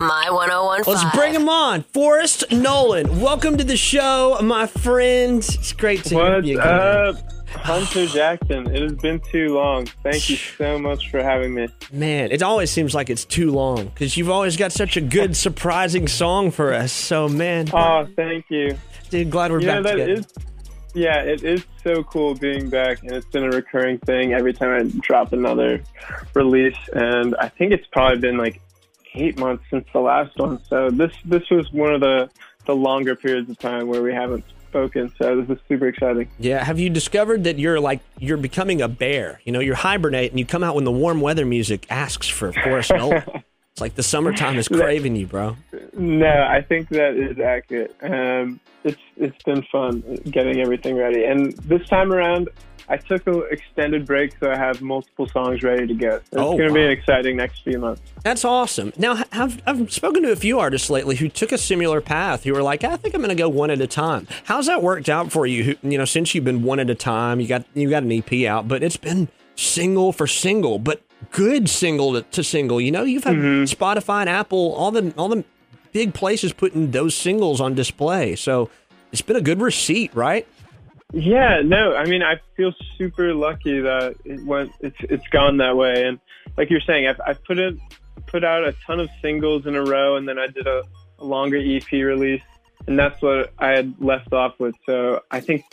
My 1015. Let's bring him on. Forrest Nolan, welcome to the show, my friend. It's great to hear What's you again. up, Hunter Jackson? It has been too long. Thank you so much for having me. Man, it always seems like it's too long because you've always got such a good, surprising song for us. So, man, Oh, thank you. dude, glad we're You back that together. is, yeah, it is so cool being back, and it's been a recurring thing every time I drop another release. And I think it's probably been like eight months since the last one. So this this was one of the the longer periods of time where we haven't spoken. So this is super exciting. Yeah, have you discovered that you're like you're becoming a bear? You know, you're hibernate and you come out when the warm weather music asks for Forrest Nolan. it's like the summertime is craving you, bro. No, I think that is accurate. Um, it's it's been fun getting everything ready, and this time around, I took an extended break, so I have multiple songs ready to go. It's Oh, going to be an exciting next few months. That's awesome. Now, have, I've spoken to a few artists lately who took a similar path. Who were like, I think I'm going to go one at a time. How's that worked out for you? You know, since you've been one at a time, you got you got an EP out, but it's been single for single, but good single to, to single. You know, you've had mm-hmm. Spotify and Apple, all the all the big places putting those singles on display. So it's been a good receipt, right? Yeah, no, I mean, I feel super lucky that it went, it's it's gone that way, and like you're saying, I've I've put it put out a ton of singles in a row, and then I did a, a longer EP release, and that's what I had left off with. So I think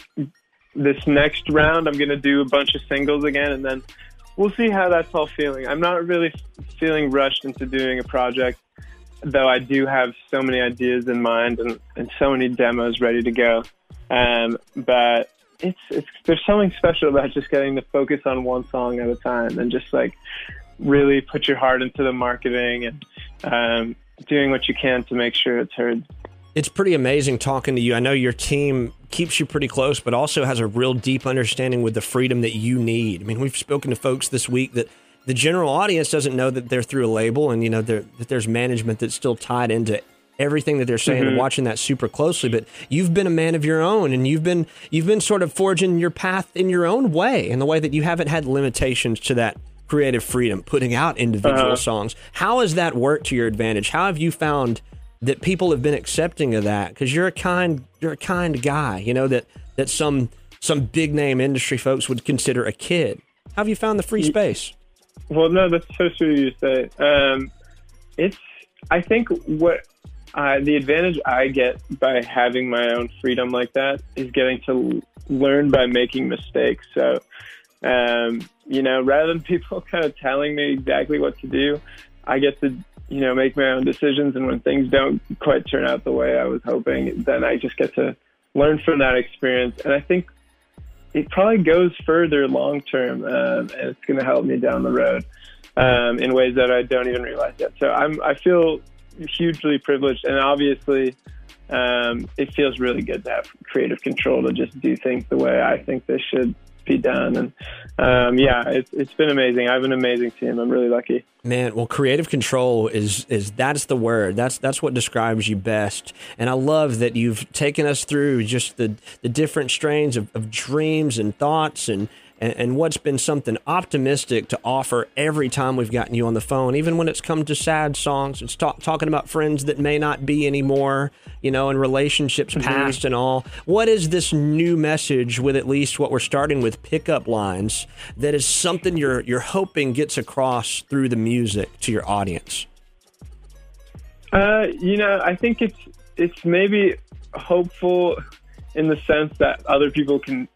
this next round, I'm gonna do a bunch of singles again, and then we'll see how that's all feeling. I'm not really feeling rushed into doing a project, though I do have so many ideas in mind and, and so many demos ready to go. Um, but it's, it's there's something special about just getting to focus on one song at a time and just like really put your heart into the marketing and um, doing what you can to make sure it's heard. It's pretty amazing talking to you. I know your team keeps you pretty close, but also has a real deep understanding with the freedom that you need. I mean, we've spoken to folks this week that the general audience doesn't know that they're through a label, and you know that there's management that's still tied into everything that they're saying and watching that super closely. But you've been a man of your own, and you've been you've been sort of forging your path in your own way, in the way that you haven't had limitations to that creative freedom, putting out individual Uh-huh. songs. How has that worked to your advantage? How have you found that people have been accepting of that because you're a kind you're a kind guy you know that that some some big name industry folks would consider a kid how have you found the free space Well, no, that's so of you say. Um, it's, I think what uh, the advantage I get by having my own freedom like that is getting to learn by making mistakes. So, um, you know, rather than people kind of telling me exactly what to do, I get to, you know, make my own decisions. And when things don't quite turn out the way I was hoping, then I just get to learn from that experience. And I think it probably goes further long term, um, and it's going to help me down the road um, in ways that I don't even realize yet. So I'm I feel hugely privileged, and obviously, um, it feels really good to have creative control to just do things the way I think they should be done. And um, yeah, it's it's been amazing. I have an amazing team. I'm really lucky. man well creative control is is that's the word that's that's what describes you best and i love that you've taken us through just the the different strains of, of dreams and thoughts and and, and what's been something optimistic to offer every time we've gotten you on the phone, even when it's come to sad songs. It's talk, talking about friends that may not be anymore, you know, and relationships past and all. What is this new message with at least what we're starting with pickup lines that is something you're you're hoping gets across through the music to your audience? Uh, you know, I think it's it's maybe hopeful in the sense that other people can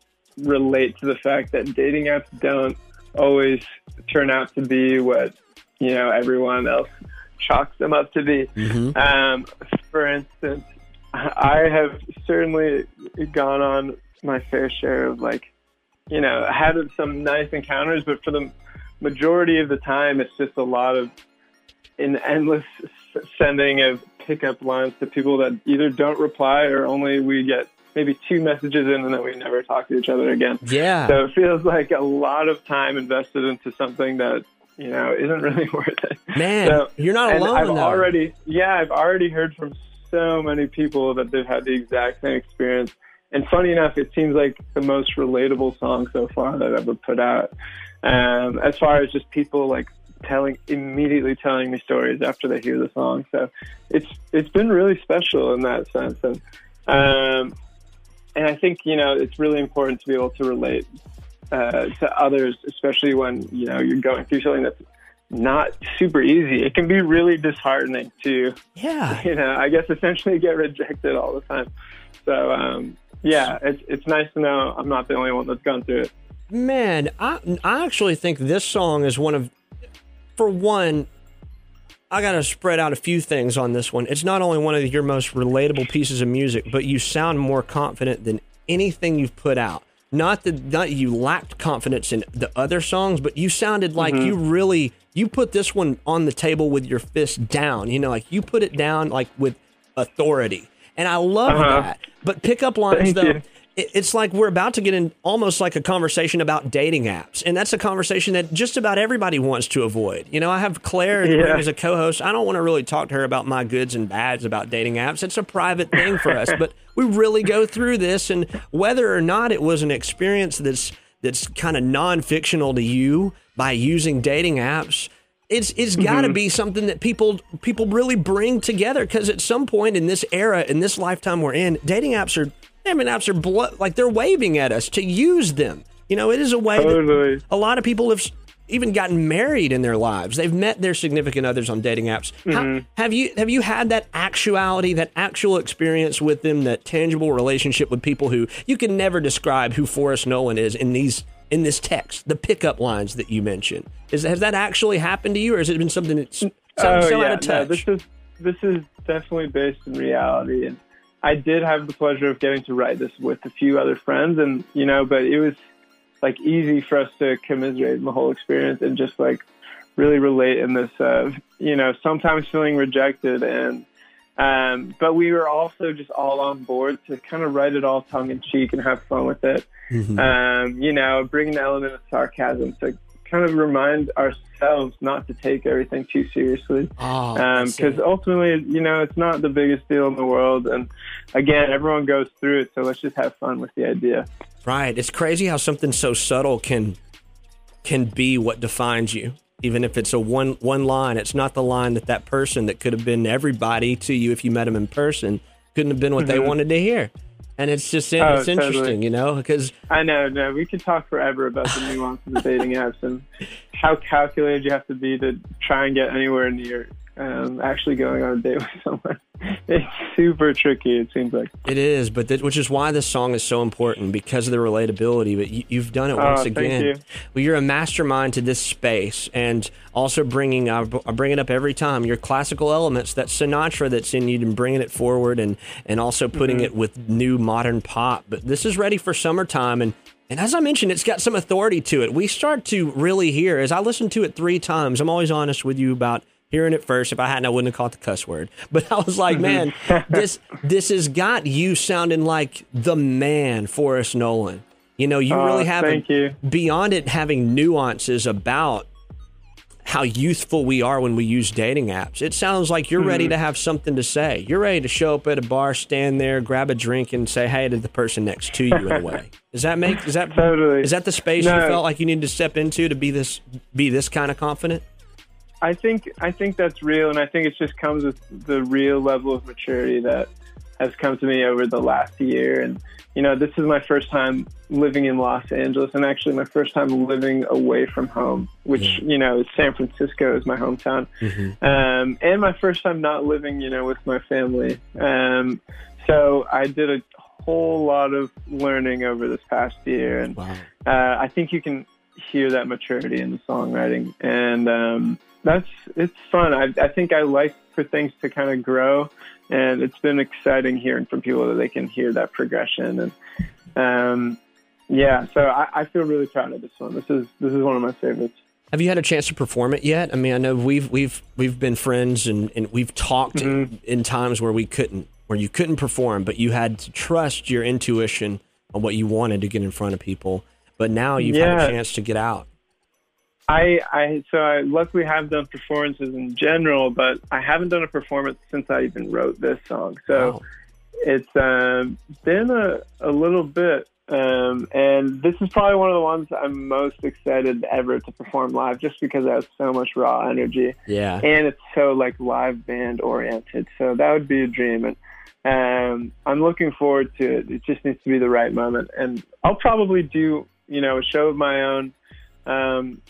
relate to the fact that dating apps don't always turn out to be what you know everyone else chalks them up to be. Um, for instance, I have certainly gone on my fair share of like, you know, had some nice encounters, but for the majority of the time, it's just a lot of an endless sending of pickup lines to people that either don't reply or only we get maybe two messages in and then we never talk to each other again. Yeah. So it feels like a lot of time invested into something that you know isn't really worth it. Man, So- you're not alone I've though. already, yeah, I've already heard from so many people that they've had the exact same experience. And funny enough, it seems like the most relatable song so far that I've ever put out. Um, as far as just people like telling immediately telling me stories after they hear the song. So it's it's been really special in that sense, and um, and I think you know it's really important to be able to relate uh, to others, especially when you know you're going through something that's not super easy. It can be really disheartening to, yeah, you know, I guess essentially get rejected all the time. So, um, yeah, it's it's nice to know I'm not the only one that's gone through it. Man, I I actually think this song is one of, for one, I got to spread out a few things on this one. It's not only one of your most relatable pieces of music, but you sound more confident than anything you've put out. Not that not you lacked confidence in the other songs, but you sounded like mm-hmm. you really you put this one on the table with your fist down. You know, like you put it down like with authority, and I love uh-huh. that. But pickup lines Thank though. You it's like we're about to get in almost like a conversation about dating apps. And that's a conversation that just about everybody wants to avoid. You know, I have Claire yeah. as a co host. I don't want to really talk to her about my goods and bads about dating apps. It's a private thing for us, but we really go through this. And whether or not it was an experience that's, that's kind of non fictional to you by using dating apps, it's it's got to mm-hmm. be something that people people really bring together because at some point in this era in this lifetime we're in dating apps are Mean, apps are blo- like they're waving at us to use them. You know, it is a way totally. that a lot of people have even gotten married in their lives. They've met their significant others on dating apps. Mm-hmm. How, have you have you had that actuality, that actual experience with them, that tangible relationship with people who you can never describe who Forrest Nolan is in these in this text, the pickup lines that you mentioned? Is has that actually happened to you, or has it been something that's so, oh, so yeah, out of touch? No, this is this is definitely based in reality, and I did have the pleasure of getting to write this with a few other friends, and you know, but it was like easy for us to commiserate the whole experience and just like really relate in this, uh, you know, sometimes feeling rejected and. Um, but we were also just all on board to kind of write it all tongue in cheek and have fun with it. Mm-hmm. Um, you know, bring an element of sarcasm to kind of remind ourselves not to take everything too seriously. Because oh, um, ultimately, you know, it's not the biggest deal in the world. And again, everyone goes through it. So let's just have fun with the idea. Right. It's crazy how something so subtle can can be what defines you. Even if it's a one one line, it's not the line that that person that could have been everybody to you if you met them in person couldn't have been what mm-hmm. they wanted to hear and it's just oh, it's totally. interesting, you know, because I know, no, we could talk forever about the nuances of dating apps and how calculated you have to be to try and get anywhere near um, actually going on a date with someone. It's super tricky. It seems like it is, but which is why this song is so important because of the relatability. But you, have done it once oh, again. You. Well, you're a mastermind to this space, and also bringing I bring it up every time your classical elements, that Sinatra that's in you, and bringing it forward, and and also putting mm-hmm. it with new modern pop. But this is ready for summertime, and and as I mentioned, it's got some authority to it. We start to really hear as I listen to it three times. I'm always honest with you about hearing it first. If I hadn't, I wouldn't have caught the cuss word. But I was like, man, this this has got you sounding like the man, Forrest Nolan. You know, you really have you. beyond it having nuances about how youthful we are when we use dating apps. It sounds like you're mm-hmm. ready to have something to say. You're ready to show up at a bar, stand there, grab a drink, and say hey to the person next to you in a way. Does that make is that totally is that the space no. you felt like you needed to step into to be this be this kind of confident? I think I think that's real, and I think it just comes with the real level of maturity that has come to me over the last year. And you know, this is my first time living in Los Angeles, and actually my first time living away from home, which yeah. you know, San Francisco is my hometown, mm-hmm. um, and my first time not living, you know, with my family. Um, so I did a whole lot of learning over this past year, and wow. uh, I think you can hear that maturity in the songwriting and um, that's it's fun. I, I think I like for things to kind of grow, and it's been exciting hearing from people that they can hear that progression. And um, yeah, so I, I feel really proud of this one. This is this is one of my favorites. Have you had a chance to perform it yet? I mean, I know we've we've we've been friends and, and we've talked mm-hmm. in, in times where we couldn't, where you couldn't perform, but you had to trust your intuition on what you wanted to get in front of people. But now you've yeah. had a chance to get out. I, I so I luckily have done performances in general, but I haven't done a performance since I even wrote this song. So wow. it's um, been a, a little bit Um, and this is probably one of the ones I'm most excited ever to perform live, just because it has so much raw energy. Yeah, and it's so like live band oriented. So that would be a dream, and um, I'm looking forward to it. It just needs to be the right moment, and I'll probably do you know a show of my own um,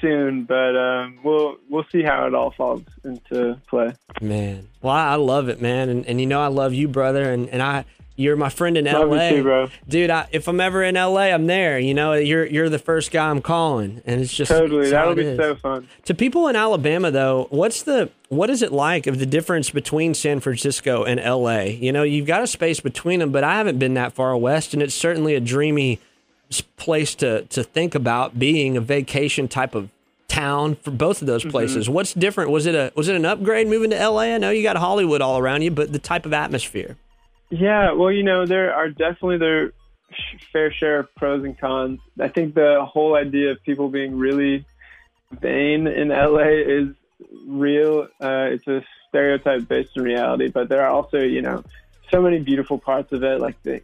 soon, but um, we'll we'll see how it all falls into play. Man, well, I love it, man, and and you know I love you, brother, and and I you're my friend in Love LA, too, dude. I, if I'm ever in LA, I'm there. You know, you're you're the first guy I'm calling, and it's just Totally, that'll be is. so fun. To people in Alabama, though, what's the what is it like of the difference between San Francisco and LA? You know, you've got a space between them, but I haven't been that far west, and it's certainly a dreamy place to to think about being a vacation type of town for both of those places. What's different? Was it a was it an upgrade moving to LA? I know you got Hollywood all around you, but the type of atmosphere. Yeah, well, you know, there are definitely their fair share of pros and cons. I think the whole idea of people being really vain in LA is real. Uh, it's a stereotype based in reality, but there are also, you know, so many beautiful parts of it, like the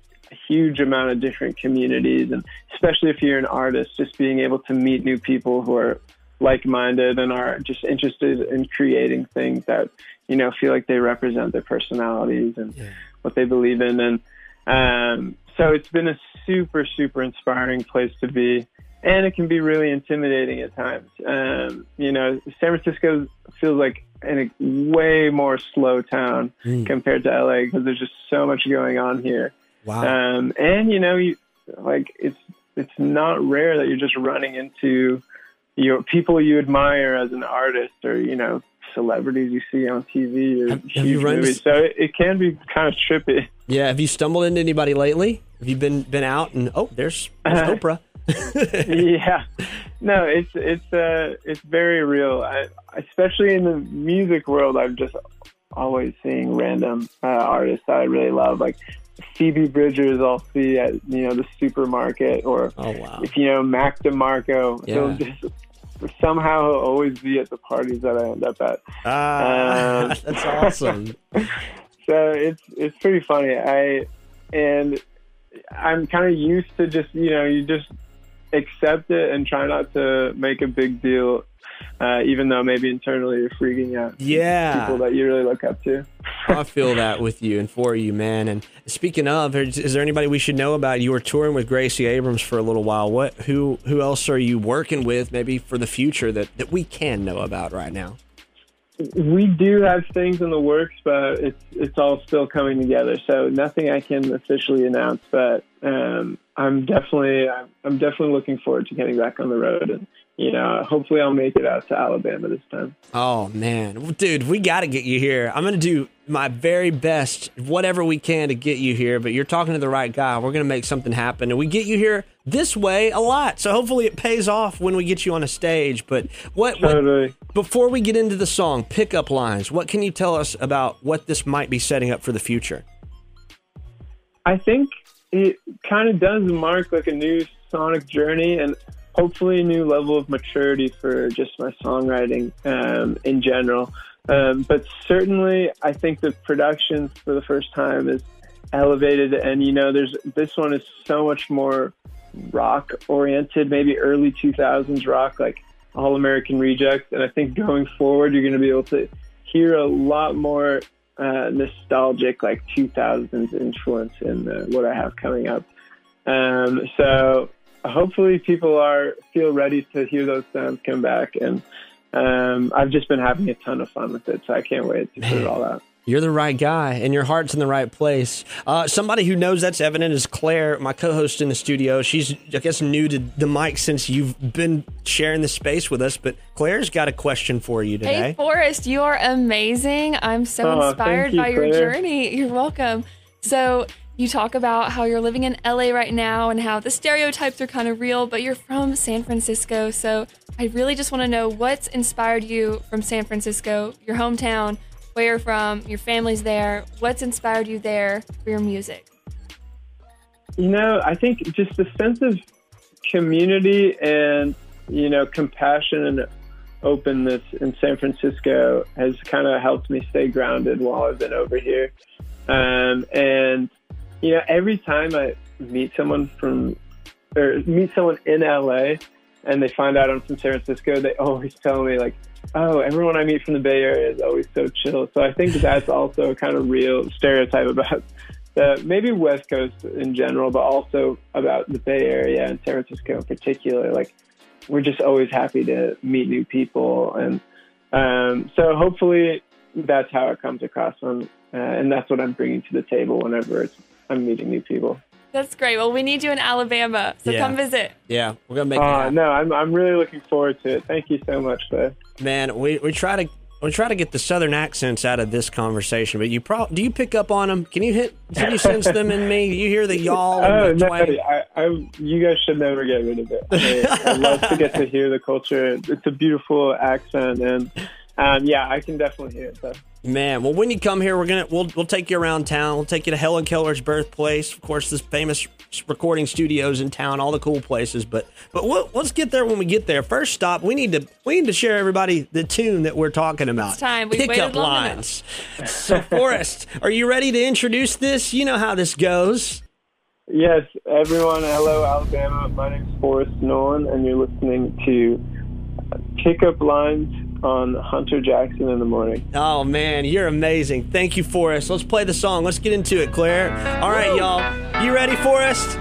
huge amount of different communities, and especially if you're an artist, just being able to meet new people who are like-minded and are just interested in creating things that you know feel like they represent their personalities and what they believe in. And um, so it's been a super super inspiring place to be and it can be really intimidating at times. Um, you know san francisco feels like in a way more slow town Mm. compared to la because there's just so much going on here Wow. um, and you know, you like it's it's not rare that you're just running into your people you admire as an artist, or you know, celebrities you see on TV or Have- have huge movies. this- So it, it can be kind of trippy. yeah. Have you stumbled into anybody lately? Have you been been out and oh, there's, there's Uh, Oprah. yeah, no, it's it's uh it's very real. I, especially in the music world, I'm just always seeing random uh, artists that I really love, like Phoebe Bridgers. I'll see at you know the supermarket or Oh wow. if you know Mac DeMarco, Yeah. he'll just somehow he'll always be at the parties that I end up at. Ah, Um, that's awesome. So it's it's pretty funny. I and I'm kind of used to just you know you just accept it and try not to make a big deal, uh, even though maybe internally you're freaking out. Yeah. people that you really look up to. I feel that with you and for you, man. And speaking of, is, is there anybody we should know about? You were touring with Gracie Abrams for a little while. What? Who? Who else are you working with? Maybe for the future that that we can know about right now. We do have things in the works, but it's it's all still coming together. So nothing I can officially announce, but um, I'm definitely I'm, I'm definitely looking forward to getting back on the road, and you know, hopefully I'll make it out to Alabama this time. Oh man, dude, we got to get you here. I'm gonna do my very best, whatever we can, to get you here. But you're talking to the right guy. We're gonna make something happen, and we get you here this way a lot. So hopefully it pays off when we get you on a stage. But what? what Totally. before we get into the song, pickup lines. What can you tell us about what this might be setting up for the future? I think it kind of does mark like a new sonic journey and hopefully a new level of maturity for just my songwriting um, in general. Um, but certainly, I think the production for the first time is elevated, and you know, there's this one is so much more rock oriented, maybe early 2000s rock, like All American Rejects. And I think going forward, you're going to be able to hear a lot more uh, nostalgic, like 2000s influence in uh, what I have coming up. Um, so hopefully, people are feel ready to hear those sounds come back, and um, I've just been having a ton of fun with it. So I can't wait to put it all out. You're the right guy, and your heart's in the right place. Uh, somebody who knows that's evident is Claire, my co-host in the studio. She's, I guess, new to the mic since you've been sharing the space with us. But Claire's got a question for you today. Hey, Forrest, you are amazing. I'm so Oh, inspired you, by your journey. You're welcome. So, you talk about how you're living in LA right now and how the stereotypes are kind of real, but you're from San Francisco. So, I really just want to know what's inspired you from San Francisco, your hometown, where you're from, your family's there. What's inspired you there for your music? You know, I think just the sense of community and, you know, compassion and openness in San Francisco has kind of helped me stay grounded while I've been over here. Um, and, you know, every time I meet someone from or meet someone in LA and they find out I'm from San Francisco, they always tell me like, "Oh, everyone I meet from the Bay Area is always so chill." So I think that's also a kind of real stereotype about the maybe West Coast in general, but also about the Bay Area and San Francisco in particular. Like, we're just always happy to meet new people, and um, so hopefully that's how it comes across, on, uh, and that's what I'm bringing to the table whenever it's, I'm meeting new people. That's great. Well, we need you in Alabama, so Yeah. come visit. Yeah, we're gonna make it Uh, happen. no, I'm I'm really looking forward to it. Thank you so much, Claire. Man, we, we try to we try to get the southern accents out of this conversation, but you pro- do you pick up on them? Can you hit? Can you sense them in me? Do you hear the y'all Oh and the no, twang? I, I, you guys should never get rid of it. I, I love to get to hear the culture. It's a beautiful accent, and um, yeah, I can definitely hear it. Though. Man, well, when you come here, we're gonna we'll we'll take you around town. We'll take you to Helen Keller's birthplace, of course, this famous recording studios in town, all the cool places. But but we'll, let's get there when we get there. First stop, we need to we need to share everybody the tune that we're talking about. It's time. We've Pickup waited long lines. so, Forrest, are you ready to introduce this? You know how this goes. Yes, everyone. Hello, Alabama. My name's Forrest Nolan, and you're listening to Pickup Lines on Hunter Jackson in the morning. Oh man, you're amazing. Thank you, Forrest. Let's play the song. Let's get into it, Claire. All right, y'all. You ready, Forrest?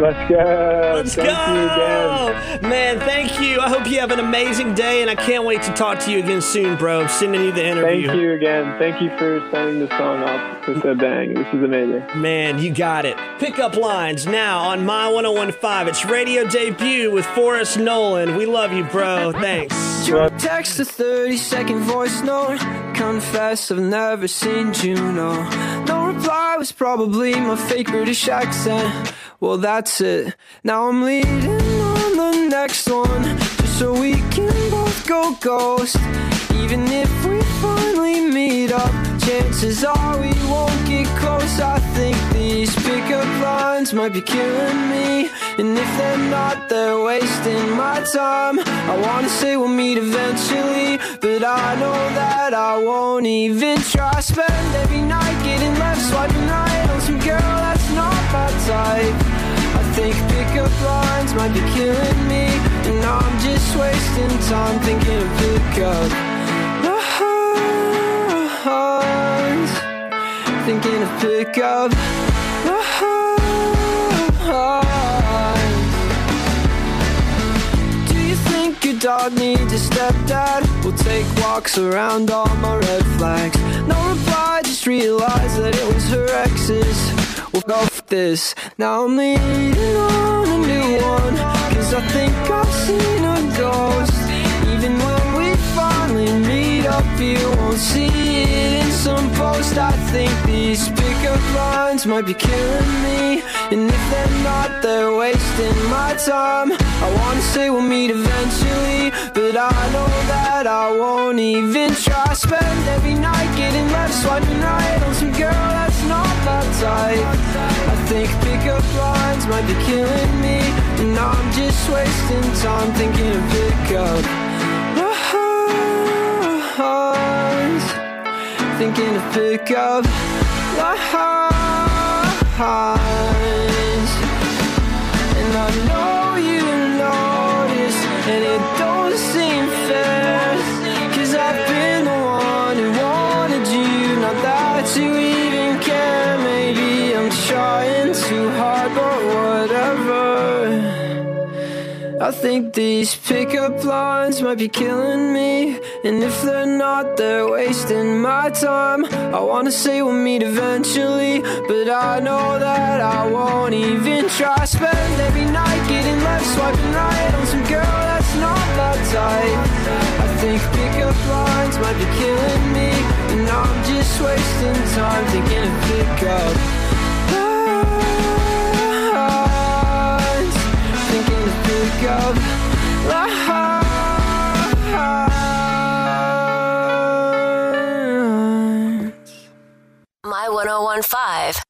Let's go. Let's Thank go! you again. Man, thank you. I hope you have an amazing day, and I can't wait to talk to you again soon, bro. I'm sending you the interview. Thank you again. Thank you for sending the song off with a bang. This is amazing. Man, you got it. Pickup lines now on My 1015. It's radio debut with Forrest Nolan. We love you, bro. Thanks. Well, Text a 30 second voice note. Confess I've never seen Juno. No reply was probably my fake British accent. Well, that's it. Now I'm leading on the next one. Just so we can both go ghost. Even if we finally meet up, chances are we won't get close. I think these pickup lines might be killing me. And if they're not, they're wasting my time. I wanna say we'll meet eventually, but I know that I won't even try. Spend every night getting left, swiping right on some girl type. I think pickup lines might be killing me, and I'm just wasting time thinking of pickup lines. Thinking of pickup lines. Do you think your dog needs a stepdad? We'll take walks around all my red flags. No reply, just realize that it was her ex's. Go this. Now I'm leading on a new one. Cause I think I've seen a ghost. Even when we finally meet up, you won't see it in some post. I think these pickup lines might be killing me. And if they're not, they're wasting my time. I wanna say we'll meet eventually, but I know that I won't even try. Spend every night getting left, swiping right on some girl my type. I think pickup lines might be killing me, and I'm just wasting time thinking of pickup lines. Thinking of pickup lines. And I know you notice, and it don't seem fair. I think these pickup lines might be killing me. And if they're not, they're wasting my time. I wanna say we'll meet eventually, but I know that I won't even try. Spend every night getting left, swiping right on some girl that's not my type. I think pickup lines might be killing me, and I'm just wasting time thinking of pickup Thinking of pickup. My 1015